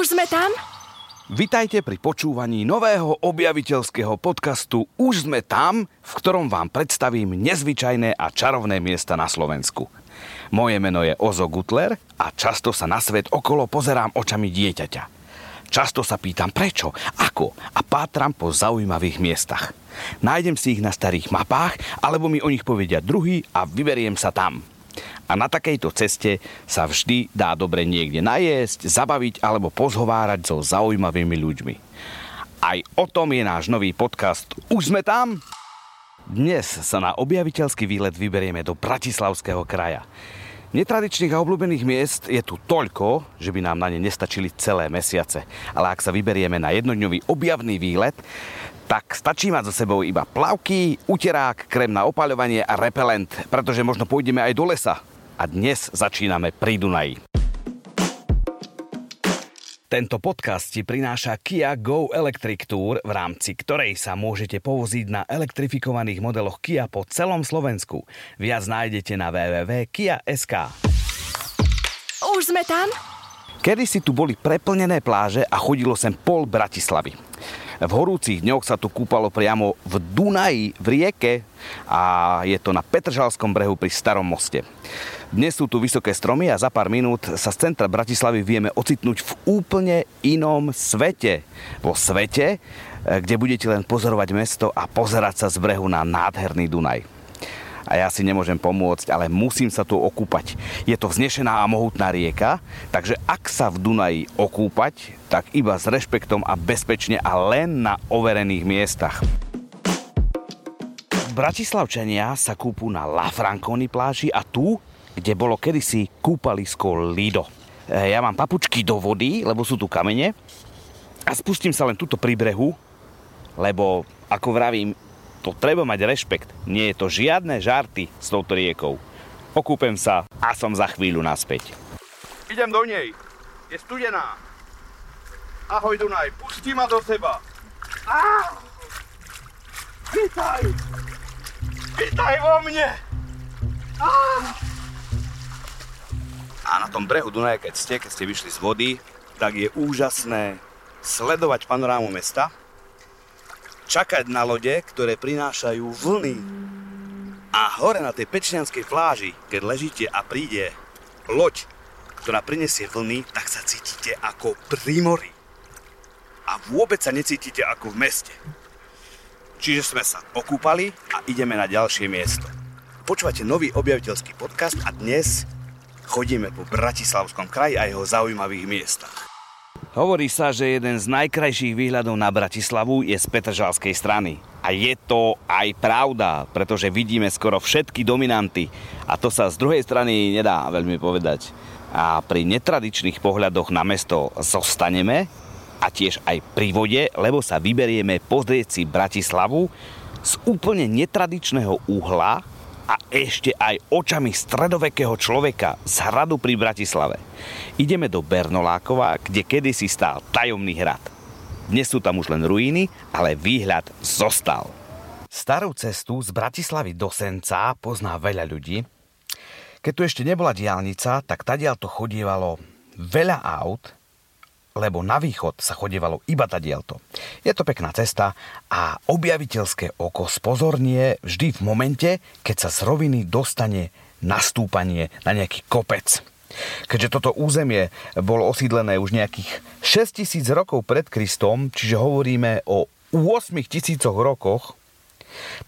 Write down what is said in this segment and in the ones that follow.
Už sme tam? Vitajte pri počúvaní nového objaviteľského podcastu Už sme tam, v ktorom vám predstavím nezvyčajné a čarovné miesta na Slovensku. Moje meno je Ozo Gutler a často sa na svet okolo pozerám očami dieťaťa. Často sa pýtam prečo, ako a pátram po zaujímavých miestach. Nájdem si ich na starých mapách, alebo mi o nich povedia druhý a vyberiem sa tam. A na takejto ceste sa vždy dá dobre niekde najesť, zabaviť alebo pozhovárať so zaujímavými ľuďmi. Aj o tom je náš nový podcast Už sme tam? Dnes sa na objaviteľský výlet vyberieme do Bratislavského kraja. Netradičných a obľúbených miest je tu toľko, že by nám na ne nestačili celé mesiace. Ale ak sa vyberieme na jednodňový objavný výlet, tak stačí mať so sebou iba plavky, uterák, krém na opaľovanie a repelent, pretože možno pôjdeme aj do lesa. A dnes začíname pri Dunaji. Tento podcast ti prináša Kia Go Electric Tour, v rámci ktorej sa môžete povoziť na elektrifikovaných modeloch Kia po celom Slovensku. Viac nájdete na www.kia.sk. Už sme tam? Kedy si tu boli preplnené pláže a chodilo sem pol Bratislavy. V horúcich dňoch sa tu kúpalo priamo v Dunaji, v rieke a je to na Petržalskom brehu pri Starom moste. Dnes sú tu vysoké stromy a za pár minút sa z centra Bratislavy vieme ocitnúť v úplne inom svete. Vo svete, eh, kde budete len pozorovať mesto a pozerať sa z brehu na nádherný Dunaj. A ja si nemôžem pomôcť, ale musím sa tu okúpať. Je to vznešená a mohutná rieka, takže ak sa v Dunaji okúpať, tak iba s rešpektom a bezpečne a len na overených miestach. Bratislavčania sa kúpu na La Franconi pláži a tu kde bolo kedysi kúpalisko Lido. E, ja mám papučky do vody, lebo sú tu kamene a spustím sa len tuto pri brehu, lebo ako vravím, to treba mať rešpekt. Nie je to žiadne žarty s touto riekou. Okúpem sa a som za chvíľu naspäť. Idem do nej. Je studená. Ahoj Dunaj, pusti ma do seba. Á! Vítaj! Vítaj vo mne! Á! A na tom brehu Dunaja, keď ste, keď ste vyšli z vody, tak je úžasné sledovať panorámu mesta, čakať na lode, ktoré prinášajú vlny. A hore na tej pečňanskej pláži, keď ležíte a príde loď, ktorá prinesie vlny, tak sa cítite ako pri mori. A vôbec sa necítite ako v meste. Čiže sme sa okúpali a ideme na ďalšie miesto. Počúvate nový objaviteľský podcast a dnes chodíme po Bratislavskom kraji a jeho zaujímavých miestach. Hovorí sa, že jeden z najkrajších výhľadov na Bratislavu je z Petržalskej strany. A je to aj pravda, pretože vidíme skoro všetky dominanty. A to sa z druhej strany nedá veľmi povedať. A pri netradičných pohľadoch na mesto zostaneme a tiež aj pri vode, lebo sa vyberieme pozrieť si Bratislavu z úplne netradičného uhla, a ešte aj očami stredovekého človeka z hradu pri Bratislave. Ideme do Bernolákova, kde kedysi stál tajomný hrad. Dnes sú tam už len ruiny, ale výhľad zostal. Starú cestu z Bratislavy do Senca pozná veľa ľudí. Keď tu ešte nebola diálnica, tak tadiaľ to chodievalo veľa aut lebo na východ sa chodievalo iba tadielto. Je to pekná cesta a objaviteľské oko spozornie vždy v momente, keď sa z roviny dostane nastúpanie na nejaký kopec. Keďže toto územie bolo osídlené už nejakých 6000 rokov pred Kristom, čiže hovoríme o 8000 rokoch,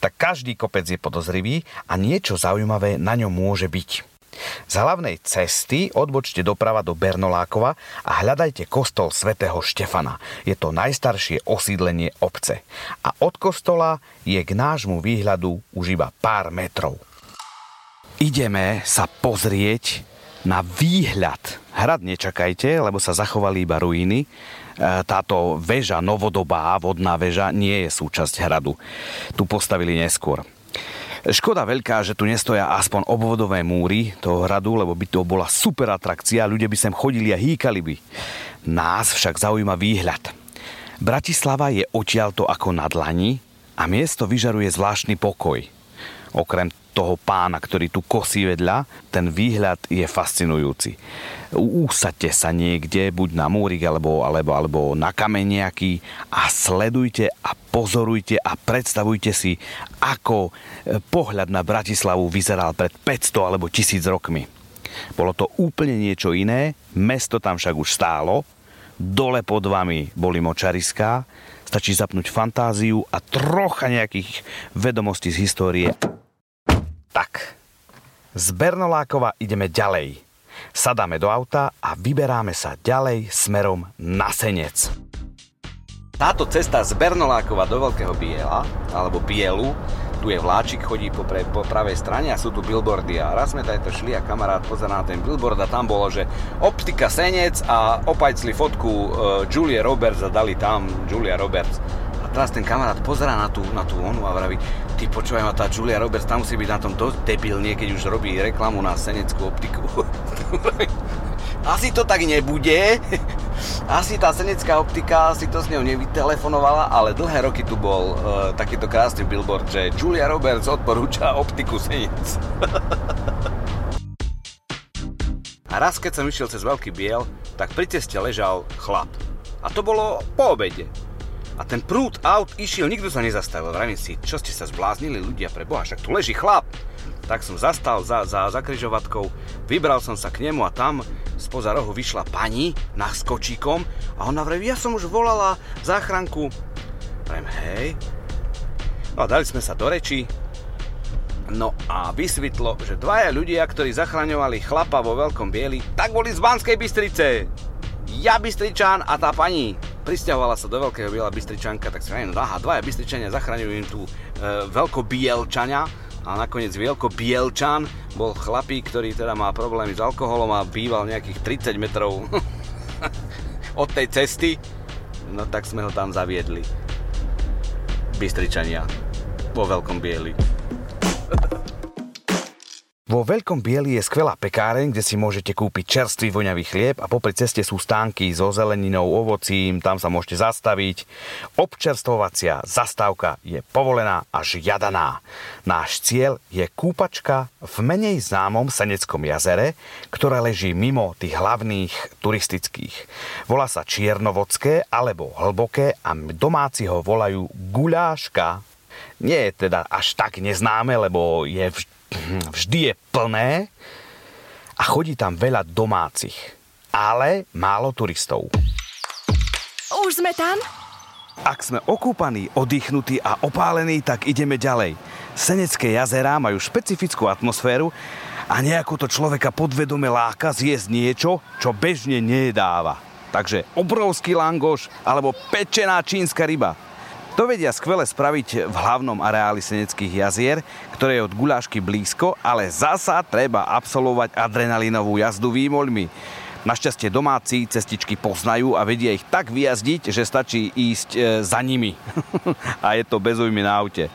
tak každý kopec je podozrivý a niečo zaujímavé na ňom môže byť. Z hlavnej cesty odbočte doprava do Bernolákova a hľadajte kostol svätého Štefana. Je to najstaršie osídlenie obce. A od kostola je k nášmu výhľadu už iba pár metrov. Ideme sa pozrieť na výhľad. Hrad nečakajte, lebo sa zachovali iba ruiny. E, táto väža, novodobá vodná väža, nie je súčasť hradu. Tu postavili neskôr. Škoda veľká, že tu nestoja aspoň obvodové múry toho hradu, lebo by to bola super atrakcia, ľudia by sem chodili a hýkali by. Nás však zaujíma výhľad. Bratislava je odtiaľto ako na dlani a miesto vyžaruje zvláštny pokoj. Okrem toho pána, ktorý tu kosí vedľa, ten výhľad je fascinujúci. Úsadte sa niekde, buď na múrik, alebo, alebo, alebo na kameň nejaký a sledujte a pozorujte a predstavujte si, ako e, pohľad na Bratislavu vyzeral pred 500 alebo 1000 rokmi. Bolo to úplne niečo iné, mesto tam však už stálo, dole pod vami boli močariská, stačí zapnúť fantáziu a trocha nejakých vedomostí z histórie tak, z Bernolákova ideme ďalej. Sadáme do auta a vyberáme sa ďalej smerom na Senec. Táto cesta z Bernolákova do Veľkého Biela, alebo Bielu, tu je vláčik, chodí po, pre, po pravej strane a sú tu billboardy a raz sme tajto šli a kamarát pozerá na ten billboard a tam bolo, že optika Senec a opajcli fotku uh, Julia Roberts a dali tam Julia Roberts teraz ten kamarát pozerá na tú, na tú onu a vraví, ty počúvaj ma, tá Julia Roberts, tam musí byť na tom dosť debilne, keď už robí reklamu na seneckú optiku. Asi to tak nebude. Asi tá senecká optika si to s ňou nevytelefonovala, ale dlhé roky tu bol uh, takýto krásny billboard, že Julia Roberts odporúča optiku Senec. A raz, keď som išiel cez Veľký Biel, tak pri ceste ležal chlap. A to bolo po obede a ten prúd aut išiel, nikto sa nezastavil. Vravím si, čo ste sa zbláznili ľudia pre Boha, však tu leží chlap. Tak som zastal za, za, za križovatkou, vybral som sa k nemu a tam spoza rohu vyšla pani na skočíkom a ona vraví, ja som už volala záchranku. Vravím, hej. No a dali sme sa do reči, No a vysvetlo, že dvaja ľudia, ktorí zachraňovali chlapa vo Veľkom Bieli, tak boli z Banskej Bystrice. Ja Bystričan a tá pani pristahovala sa do Veľkého Biela Bystričanka, tak si no aha, dvaja Bystričania zachraňujú im tu e, Veľkobielčania a nakoniec Bielčan bol chlapík, ktorý teda má problémy s alkoholom a býval nejakých 30 metrov od tej cesty, no tak sme ho tam zaviedli. Bystričania vo Veľkom Bieli. Vo Veľkom Bieli je skvelá pekáreň, kde si môžete kúpiť čerstvý voňavý chlieb a popri ceste sú stánky so zeleninou, ovocím, tam sa môžete zastaviť. Občerstvovacia zastávka je povolená a žiadaná. Náš cieľ je kúpačka v menej známom Seneckom jazere, ktoré leží mimo tých hlavných turistických. Volá sa Čiernovodské alebo Hlboké a domáci ho volajú Guláška. Nie je teda až tak neznáme, lebo je vždy vždy je plné a chodí tam veľa domácich, ale málo turistov. Už sme tam? Ak sme okúpaní, oddychnutí a opálení, tak ideme ďalej. Senecké jazerá majú špecifickú atmosféru a nejako to človeka podvedome láka zjesť niečo, čo bežne nejedáva. Takže obrovský langoš alebo pečená čínska ryba. To vedia skvele spraviť v hlavnom areáli Seneckých jazier, ktoré je od gulášky blízko, ale zasa treba absolvovať adrenalinovú jazdu výmoľmi. Našťastie domáci cestičky poznajú a vedia ich tak vyjazdiť, že stačí ísť e, za nimi. a je to bez ujmy na aute.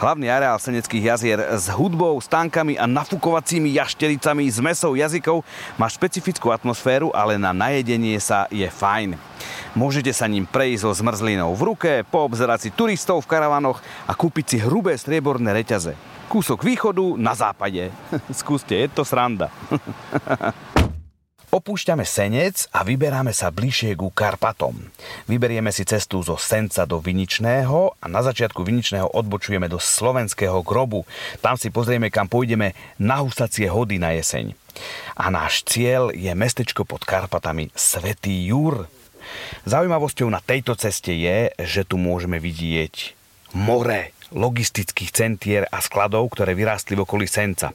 Hlavný areál Seneckých jazier s hudbou, stánkami a nafukovacími jaštericami z mesou jazykov má špecifickú atmosféru, ale na najedenie sa je fajn. Môžete sa ním prejsť so zmrzlinou v ruke, poobzerať si turistov v karavanoch a kúpiť si hrubé strieborné reťaze. Kúsok východu na západe. Skúste, je to sranda. Opúšťame Senec a vyberáme sa bližšie ku Karpatom. Vyberieme si cestu zo Senca do Viničného a na začiatku Viničného odbočujeme do Slovenského grobu. Tam si pozrieme, kam pôjdeme na husacie hody na jeseň. A náš cieľ je mestečko pod Karpatami Svetý Jur. Zaujímavosťou na tejto ceste je, že tu môžeme vidieť more, logistických centier a skladov, ktoré vyrástli v okolí Senca.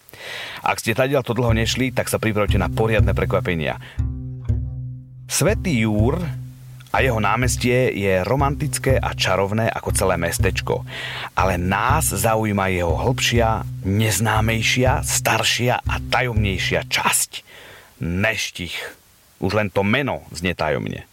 Ak ste tadiaľ to dlho nešli, tak sa pripravte na poriadne prekvapenia. Svetý Júr a jeho námestie je romantické a čarovné ako celé mestečko. Ale nás zaujíma jeho hĺbšia, neznámejšia, staršia a tajomnejšia časť. Neštich. Už len to meno znie tajomne.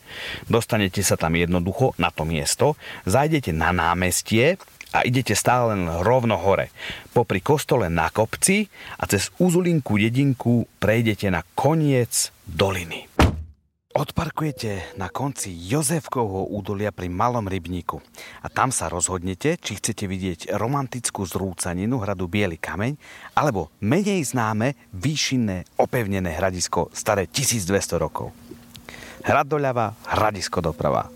Dostanete sa tam jednoducho na to miesto, zajdete na námestie a idete stále len rovno hore. Popri kostole na kopci a cez úzulinku dedinku prejdete na koniec doliny. Odparkujete na konci Jozefkovho údolia pri Malom rybníku a tam sa rozhodnete, či chcete vidieť romantickú zrúcaninu hradu Biely kameň alebo menej známe výšinné opevnené hradisko staré 1200 rokov. Hrad doľava, hradisko doprava.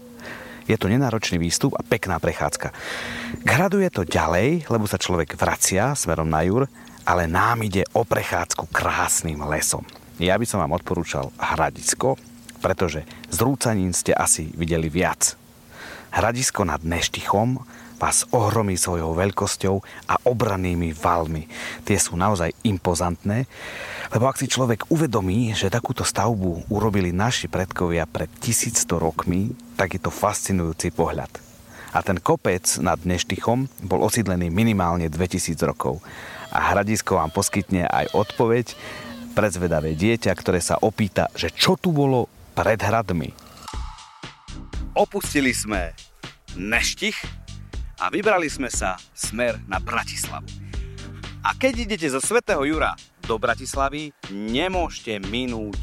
Je to nenáročný výstup a pekná prechádzka. K hradu je to ďalej, lebo sa človek vracia smerom na jur, ale nám ide o prechádzku krásnym lesom. Ja by som vám odporúčal hradisko, pretože z rúcanín ste asi videli viac. Hradisko nad Neštichom vás ohromí svojou veľkosťou a obranými valmi. Tie sú naozaj impozantné, lebo ak si človek uvedomí, že takúto stavbu urobili naši predkovia pred 1100 rokmi, tak je to fascinujúci pohľad. A ten kopec nad Neštichom bol osídlený minimálne 2000 rokov. A hradisko vám poskytne aj odpoveď, predzvedavé dieťa, ktoré sa opýta, že čo tu bolo pred hradmi. Opustili sme Neštich a vybrali sme sa smer na Bratislavu. A keď idete zo Svetého Jura do Bratislavy, nemôžete minúť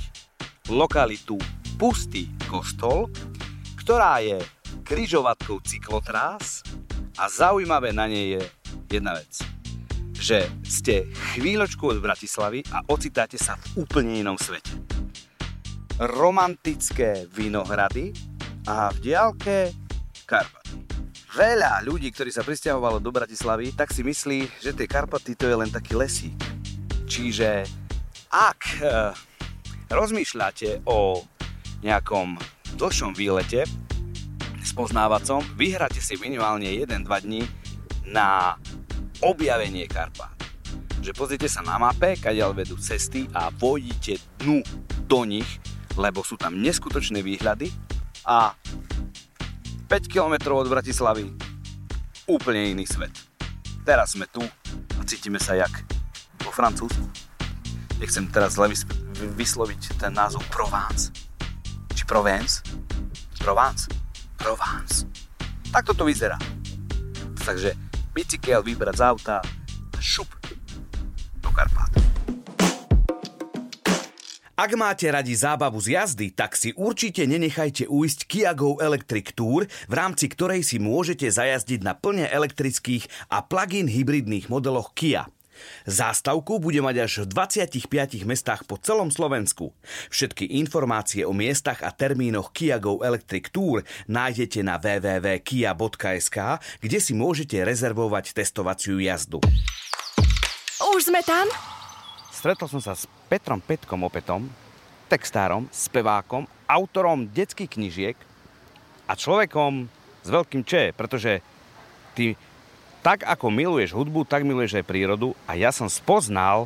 lokalitu Pustý kostol, ktorá je kryžovatkou cyklotrás a zaujímavé na nej je jedna vec že ste chvíľočku od Bratislavy a ocitáte sa v úplne inom svete romantické vinohrady a v diálke Karpaty. Veľa ľudí, ktorí sa pristahovalo do Bratislavy, tak si myslí, že tie Karpaty to je len taký lesík. Čiže ak e, rozmýšľate o nejakom dlhšom výlete spoznávacom, vyhráte si minimálne 1-2 dní na objavenie Karpát. Že pozrite sa na mape, kadiaľ vedú cesty a vojdite dnu do nich lebo sú tam neskutočné výhľady a 5 km od Bratislavy úplne iný svet. Teraz sme tu a cítime sa jak vo Francúzsku. Nechcem teraz zle vysloviť ten názov Provence. Či Provence? Provence? Provence. Tak toto vyzerá. Takže bicykel vybrať z auta a šup do Karpát. Ak máte radi zábavu z jazdy, tak si určite nenechajte uísť Kia Go Electric Tour, v rámci ktorej si môžete zajazdiť na plne elektrických a plug-in hybridných modeloch Kia. Zástavku bude mať až v 25 mestách po celom Slovensku. Všetky informácie o miestach a termínoch Kia Go Electric Tour nájdete na www.kia.sk, kde si môžete rezervovať testovaciu jazdu. Už sme tam? Stretol som sa s Petrom Petkom Opetom, textárom, spevákom, autorom detských knižiek a človekom s veľkým Č, pretože ty tak ako miluješ hudbu, tak miluješ aj prírodu a ja som spoznal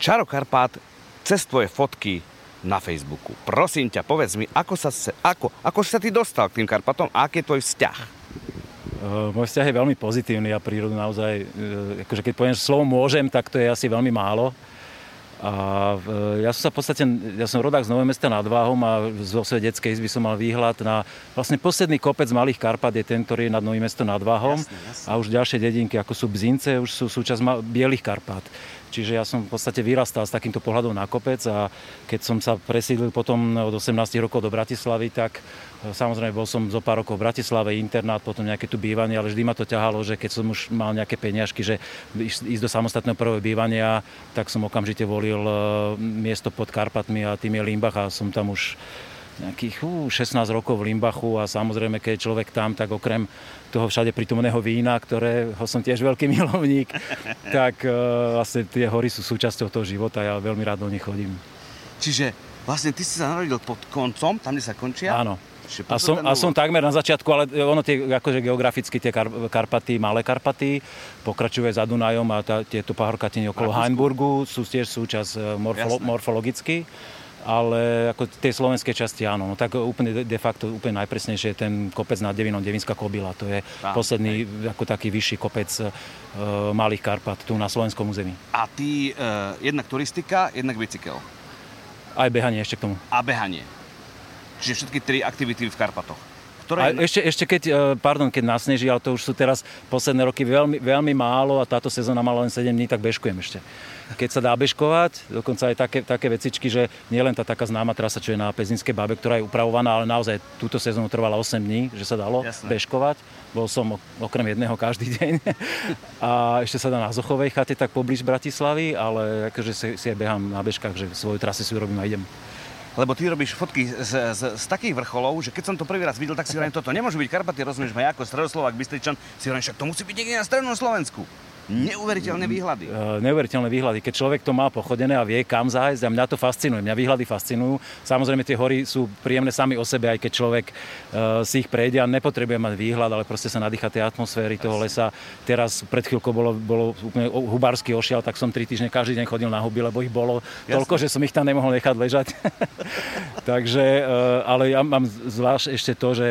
Čaro Karpát cez tvoje fotky na Facebooku. Prosím ťa, povedz mi, ako sa, ako, ako sa ty dostal k tým Karpatom a aký je tvoj vzťah? Eh, môj vzťah je veľmi pozitívny a prírodu naozaj, eh, akože keď poviem slovo môžem, tak to je asi veľmi málo. A ja som sa v podstate, ja som rodák z Nového mesta nad Váhom a zo svojej detskej izby som mal výhľad na vlastne posledný kopec Malých Karpat je ten, ktorý je nad Novým mesto nad Váhom jasne, jasne. a už ďalšie dedinky, ako sú Bzince, už sú súčasť Bielých Karpát. Čiže ja som v podstate vyrastal s takýmto pohľadom na kopec a keď som sa presídlil potom od 18 rokov do Bratislavy, tak samozrejme bol som zo pár rokov v Bratislave, internát, potom nejaké tu bývanie, ale vždy ma to ťahalo, že keď som už mal nejaké peniažky, že ísť do samostatného prvého bývania, tak som okamžite volil e, miesto pod Karpatmi a tým je Limbach a som tam už nejakých uh, 16 rokov v Limbachu a samozrejme, keď je človek tam, tak okrem toho všade prítomného vína, ktorého som tiež veľký milovník, tak uh, vlastne tie hory sú súčasťou toho života a ja veľmi rád do nich chodím. Čiže vlastne ty si sa narodil pod koncom, tam, kde sa končia? Áno. A som, a som takmer na začiatku, ale ono tie, akože geograficky tie Kar- Karpaty, Malé Karpaty, pokračuje za Dunajom a tá, tieto pahorkatiny okolo Heimburgu sú tiež súčasť e, morfolo- morfologicky ale ako tie slovenské časti áno, no tak úplne de facto úplne najpresnejšie je ten kopec nad Devinom, Devinská kobila, to je Tá, posledný hej. ako taký vyšší kopec e, Malých Karpat tu na slovenskom území. A ty e, jednak turistika, jednak bicykel? Aj behanie ešte k tomu. A behanie. Čiže všetky tri aktivity v Karpatoch. Ktoré... A ešte, ešte keď, e, pardon, keď nasneží, ale to už sú teraz posledné roky veľmi, veľmi málo a táto sezóna mala len 7 dní, tak bežkujem ešte keď sa dá bežkovať, dokonca aj také, také vecičky, že nielen tá taká známa trasa, čo je na Pezinskej babe, ktorá je upravovaná, ale naozaj túto sezónu trvala 8 dní, že sa dalo Jasné. bežkovať. Bol som okrem jedného každý deň. A ešte sa dá na Zochovej chate tak poblíž Bratislavy, ale akože si, si aj behám na bežkách, že svoju trasy si urobím a idem lebo ty robíš fotky z, z, z takých vrcholov, že keď som to prvý raz videl, tak si hovorím, toto nemôže byť Karpaty, rozumieš ma, ako stredoslovák, Bystričan, si hovorím, však to musí byť niekde na strednom Slovensku neuveriteľné výhľady. Uh, neuveriteľné výhľady. Keď človek to má pochodené a vie, kam zájsť, a mňa to fascinuje. Mňa výhľady fascinujú. Samozrejme, tie hory sú príjemné sami o sebe, aj keď človek uh, si ich prejde a nepotrebuje mať výhľad, ale proste sa nadýcha tej atmosféry toho lesa. Teraz pred chvíľkou bolo, bolo úplne hubársky ošial, tak som tri týždne každý deň chodil na huby, lebo ich bolo Jasne. toľko, že som ich tam nemohol nechať ležať. Takže, uh, ale ja mám zvlášť ešte to, že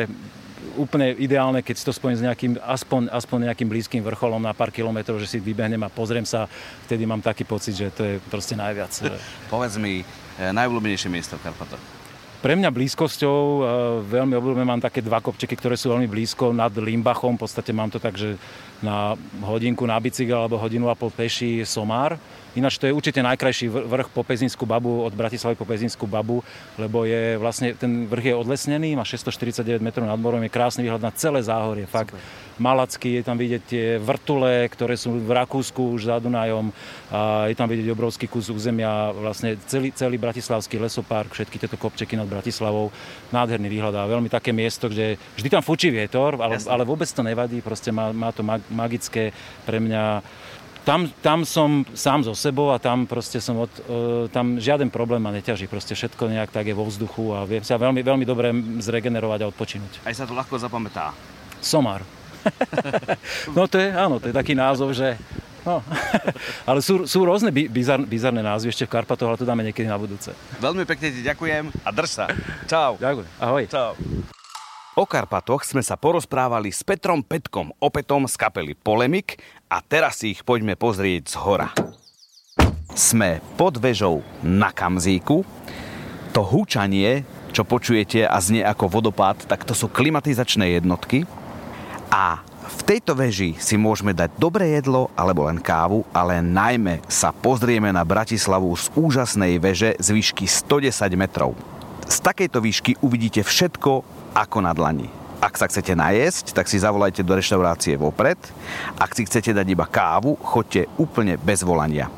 úplne ideálne, keď si to spojím s nejakým, aspoň, aspoň nejakým blízkym vrcholom na pár kilometrov, že si vybehnem a pozriem sa, vtedy mám taký pocit, že to je proste najviac. Povedz mi, eh, najobľúbenejšie miesto v Karpatoch? Pre mňa blízkosťou eh, veľmi obľúbené mám také dva kopčeky, ktoré sú veľmi blízko nad Limbachom. V podstate mám to tak, že na hodinku na bicykel alebo hodinu a pol peši Somár Ináč to je určite najkrajší vrch po Pezinskú babu, od Bratislavy po Pezinskú babu, lebo je vlastne, ten vrch je odlesnený, má 649 metrov nad morom, je krásny výhľad na celé záhorie, fakt. Malacky, je tam vidieť tie vrtule, ktoré sú v Rakúsku už za Dunajom, a je tam vidieť obrovský kus územia, vlastne celý, celý Bratislavský lesopark, všetky tieto kopčeky nad Bratislavou, nádherný výhľad a veľmi také miesto, kde vždy tam fučí vietor, ale, ale vôbec to nevadí, proste má, má to magické pre mňa tam, tam som sám so sebou a tam proste som od, uh, tam žiaden problém ma neťaží. Proste všetko nejak tak je vo vzduchu a viem sa veľmi, veľmi dobre zregenerovať a odpočinúť. Aj sa to ľahko zapamätá. Somar. no to je, áno, to je taký názov, že No. ale sú, sú rôzne bizar, bizarné názvy ešte v Karpatoch, ale to dáme niekedy na budúce. Veľmi pekne ti ďakujem a drž sa. Čau. Ďakujem. Ahoj. Čau. O Karpatoch sme sa porozprávali s Petrom Petkom, opätom z kapely Polemik a teraz si ich poďme pozrieť z hora. Sme pod vežou na Kamzíku. To húčanie, čo počujete a znie ako vodopád, tak to sú klimatizačné jednotky. A v tejto veži si môžeme dať dobré jedlo alebo len kávu, ale najmä sa pozrieme na Bratislavu z úžasnej veže z výšky 110 metrov. Z takejto výšky uvidíte všetko, ako na dlani. Ak sa chcete najesť, tak si zavolajte do reštaurácie vopred. Ak si chcete dať iba kávu, choďte úplne bez volania.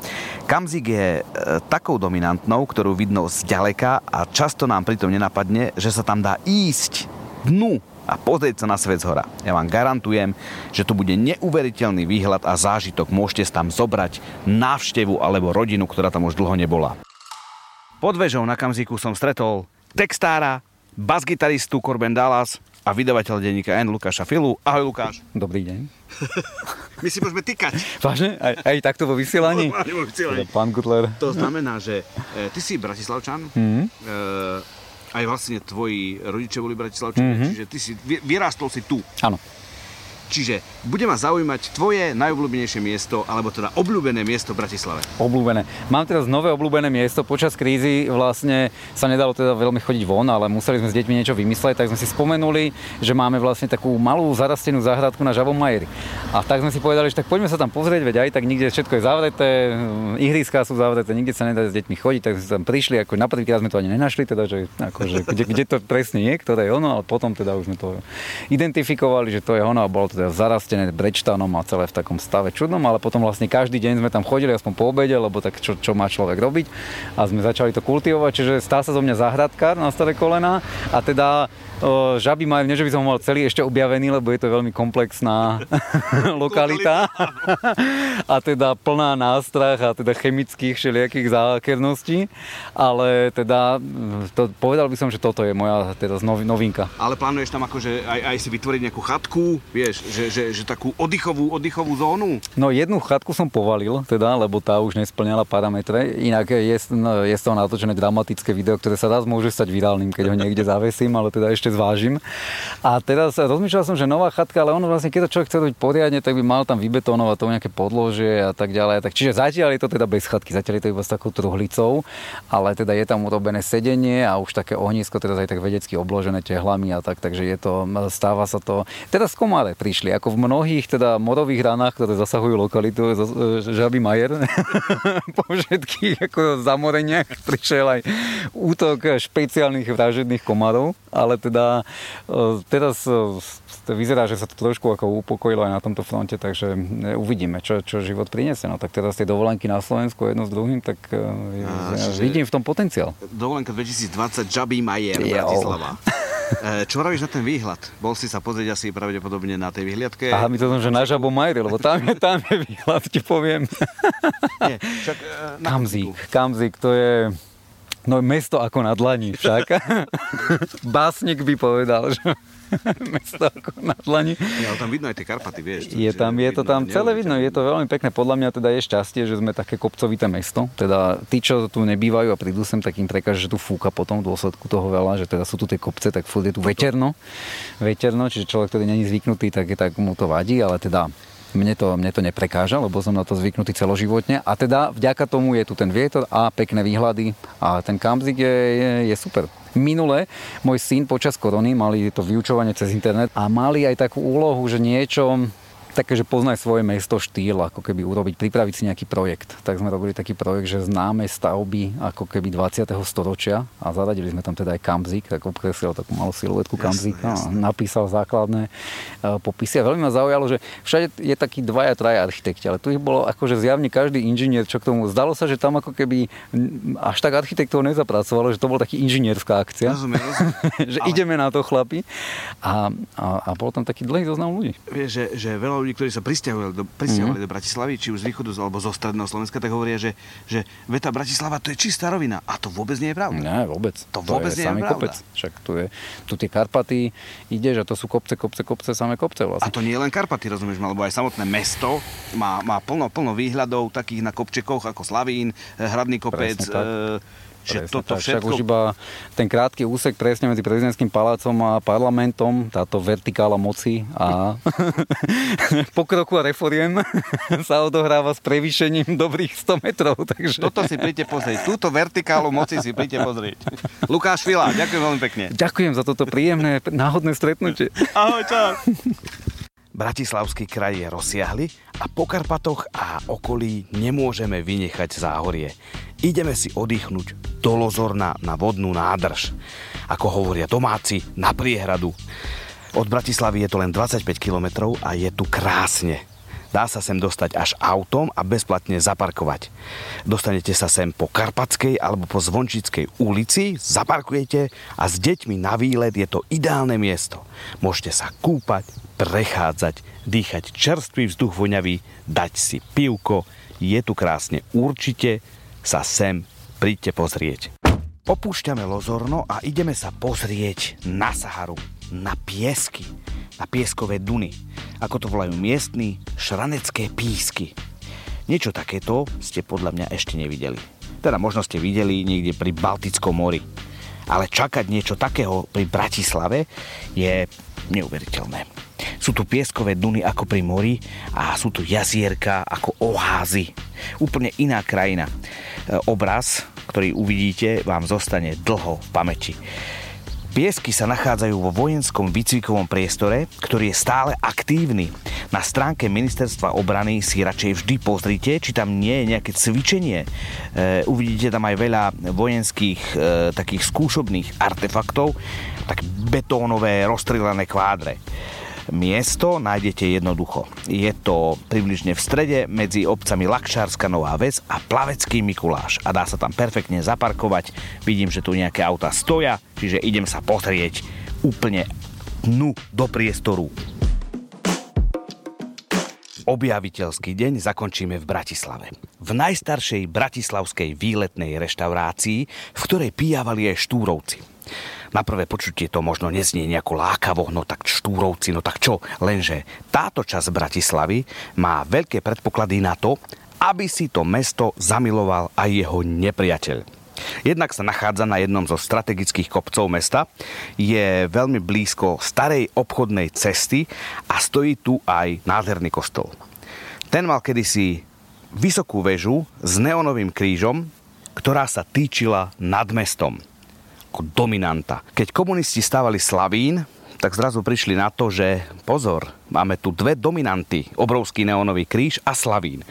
Kamzik je e, takou dominantnou, ktorú vidno zďaleka a často nám pritom nenapadne, že sa tam dá ísť dnu a pozrieť sa na svet z hora. Ja vám garantujem, že to bude neuveriteľný výhľad a zážitok. Môžete tam zobrať návštevu alebo rodinu, ktorá tam už dlho nebola. Pod vežou na Kamziku som stretol textára, basgitaristu Corben Dallas a vydavateľ denníka N. Lukáša Filu. Ahoj Lukáš. Dobrý deň. My si môžeme týkať. Vážne? Aj, aj takto vo vysielaní? vo vysielaní. Teda pán Gutler. To znamená, že e, ty si Bratislavčan, mm-hmm. e, aj vlastne tvoji rodičia boli Bratislavčania, mm-hmm. čiže ty si, vyrástol si tu. Áno. Čiže bude ma zaujímať tvoje najobľúbenejšie miesto, alebo teda obľúbené miesto v Bratislave. Obľúbené. Mám teraz nové obľúbené miesto. Počas krízy vlastne sa nedalo teda veľmi chodiť von, ale museli sme s deťmi niečo vymysleť, tak sme si spomenuli, že máme vlastne takú malú zarastenú záhradku na Žavom. A tak sme si povedali, že tak poďme sa tam pozrieť, veď aj tak nikde všetko je zavreté, ihriská sú zavreté, nikde sa nedá s deťmi chodiť, tak sme tam prišli, ako na prvý sme to ani nenašli, teda, že, akože, kde, kde, to presne je, ktoré je ono, ale potom teda už sme to identifikovali, že to je ono a bolo to zarastené brečtanom a celé v takom stave čudnom, ale potom vlastne každý deň sme tam chodili, aspoň po obede, lebo tak čo, čo má človek robiť. A sme začali to kultivovať, čiže stá sa zo mňa záhradkár na staré kolena. A teda Žaby majú, nie že by som mal celý ešte objavený, lebo je to veľmi komplexná lokalita. A teda plná nástrah a teda chemických všelijakých zákerností, ale teda to, povedal by som, že toto je moja teda novinka. Ale plánuješ tam akože aj, aj si vytvoriť nejakú chatku, vieš, že, že, že takú oddychovú, oddychovú zónu? No jednu chatku som povalil, teda, lebo tá už nesplňala parametre. Inak je, no, je z toho natočené dramatické video, ktoré sa raz môže stať virálnym, keď ho niekde zavesím, ale teda ešte zvážim. A teraz rozmýšľal som, že nová chatka, ale ono vlastne, keď to človek chce robiť poriadne, tak by mal tam vybetonovať to nejaké podložie a tak ďalej. Tak, čiže zatiaľ je to teda bez chatky, zatiaľ je to iba s takou truhlicou, ale teda je tam urobené sedenie a už také ohnisko, teda aj tak vedecky obložené tehlami a tak, takže je to, stáva sa to. Teda z komáre prišli, ako v mnohých teda morových ranách, ktoré zasahujú lokalitu, žaby Majer, po všetkých ako zamoreniach prišiel aj útok špeciálnych vražedných komárov, ale teda e, teraz e, vyzerá, že sa to trošku ako upokojilo aj na tomto fronte, takže e, uvidíme, čo, čo život priniesie. No tak teraz tie dovolenky na Slovensku jedno s druhým, tak a, ja vidím v tom potenciál. Dovolenka 2020 Žabý Majer, Bratislava. E, čo robíš na ten výhľad? Bol si sa pozrieť asi pravdepodobne na tej výhľadke? Aha, my to som, že na Žabo Majri, lebo tam je, tam je výhľad, ti poviem. Nie, však, e, Kamzík. Kamzík, to je No mesto ako na dlani však. Básnik by povedal, že mesto ako na dlani. Ja, tam vidno aj tie Karpaty, vieš. Je tam, je to tam celé vidno, je to veľmi pekné. Podľa mňa teda je šťastie, že sme také kopcovité mesto. Teda tí, čo tu nebývajú a prídu sem, tak im prekáže, že tu fúka potom v dôsledku toho veľa, že teda sú tu tie kopce, tak furt je tu veterno. Veterno, čiže človek, ktorý není zvyknutý, tak, je, tak mu to vadí, ale teda mne to, mne to neprekáža, lebo som na to zvyknutý celoživotne. A teda vďaka tomu je tu ten vietor a pekné výhľady a ten kamzik je, je, je super. Minule môj syn počas korony mali to vyučovanie cez internet a mali aj takú úlohu, že niečo také, že poznaj svoje mesto štýl, ako keby urobiť, pripraviť si nejaký projekt. Tak sme robili taký projekt, že známe stavby ako keby 20. storočia a zaradili sme tam teda aj Kamzik, tak obkreslil takú malú siluetku Kamzika a napísal základné uh, popisy. A veľmi ma zaujalo, že všade je taký dvaja, traja architekti, ale tu ich bolo akože zjavne každý inžinier, čo k tomu. Zdalo sa, že tam ako keby až tak architektov nezapracovalo, že to bol taký inžinierská akcia. Rozumiem, rozumiem. že ale... ideme na to chlapi. A, a, a bol tam taký dlhý zoznam ľudí. Vieš, že, že veľa ľudí, ktorí sa pristahovali do, pristahovali mm-hmm. do Bratislavy, či už z východu alebo zo stredného Slovenska, tak hovoria, že, že veta Bratislava to je čistá rovina. A to vôbec nie je pravda. Nie, vôbec. To, to vôbec je nie je pravda. kopec. Však tu, je, tu tie Karpaty ide, že to sú kopce, kopce, kopce, samé kopce vlastne. A to nie je len Karpaty, rozumieš, lebo aj samotné mesto má, má plno, plno výhľadov takých na kopčekoch ako Slavín, Hradný kopec, že presne, toto tak, všetko... Však už iba ten krátky úsek presne medzi prezidentským palácom a parlamentom, táto vertikála moci a pokroku a reforiem sa odohráva s prevýšením dobrých 100 metrov. Takže... Toto si príďte pozrieť. Túto vertikálu moci si príďte pozrieť. Lukáš Fila, ďakujem veľmi pekne. Ďakujem za toto príjemné, náhodné stretnutie. Ahoj, čau. Bratislavský kraj je rozsiahly a po Karpatoch a okolí nemôžeme vynechať záhorie. Ideme si oddychnúť do Lozorna na vodnú nádrž. Ako hovoria domáci, na priehradu. Od Bratislavy je to len 25 km a je tu krásne. Dá sa sem dostať až autom a bezplatne zaparkovať. Dostanete sa sem po Karpatskej alebo po Zvončickej ulici, zaparkujete a s deťmi na výlet je to ideálne miesto. Môžete sa kúpať, prechádzať, dýchať čerstvý vzduch voňavý, dať si pivko. Je tu krásne. Určite sa sem príďte pozrieť. Opúšťame Lozorno a ideme sa pozrieť na Saharu, na piesky, na pieskové duny, ako to volajú miestni, šranecké písky. Niečo takéto ste podľa mňa ešte nevideli. Teda možno ste videli niekde pri Baltickom mori. Ale čakať niečo takého pri Bratislave je neuveriteľné. Sú tu pieskové duny ako pri mori a sú tu jazierka ako oházy. Úplne iná krajina. E, obraz, ktorý uvidíte, vám zostane dlho v pamäti. Piesky sa nachádzajú vo vojenskom výcvikovom priestore, ktorý je stále aktívny. Na stránke ministerstva obrany si radšej vždy pozrite, či tam nie je nejaké cvičenie. E, uvidíte tam aj veľa vojenských e, takých skúšobných artefaktov, tak betónové rozstrelané kvádre. Miesto nájdete jednoducho. Je to približne v strede medzi obcami Lakšárska Nová Ves a Plavecký Mikuláš a dá sa tam perfektne zaparkovať. Vidím, že tu nejaké auta stoja, čiže idem sa pozrieť úplne dnu do priestoru. Objaviteľský deň zakončíme v Bratislave. V najstaršej bratislavskej výletnej reštaurácii, v ktorej pijavali aj štúrovci. Na prvé počutie to možno neznie nejako lákavo, no tak štúrovci, no tak čo? Lenže táto časť Bratislavy má veľké predpoklady na to, aby si to mesto zamiloval aj jeho nepriateľ. Jednak sa nachádza na jednom zo strategických kopcov mesta, je veľmi blízko starej obchodnej cesty a stojí tu aj nádherný kostol. Ten mal kedysi vysokú väžu s neonovým krížom, ktorá sa týčila nad mestom ako dominanta. Keď komunisti stávali Slavín, tak zrazu prišli na to, že pozor, máme tu dve dominanty, obrovský neonový kríž a Slavín.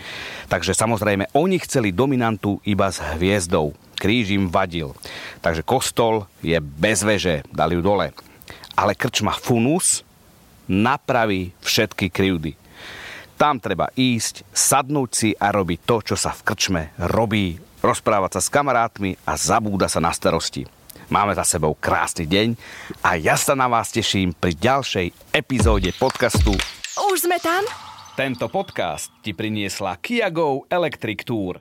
Takže samozrejme, oni chceli dominantu iba s hviezdou kríž im vadil. Takže kostol je bez veže, dali ju dole. Ale krčma Funus napraví všetky krivdy. Tam treba ísť, sadnúť si a robiť to, čo sa v krčme robí. Rozprávať sa s kamarátmi a zabúda sa na starosti. Máme za sebou krásny deň a ja sa na vás teším pri ďalšej epizóde podcastu Už sme tam? Tento podcast ti priniesla Kia Go Electric Tour.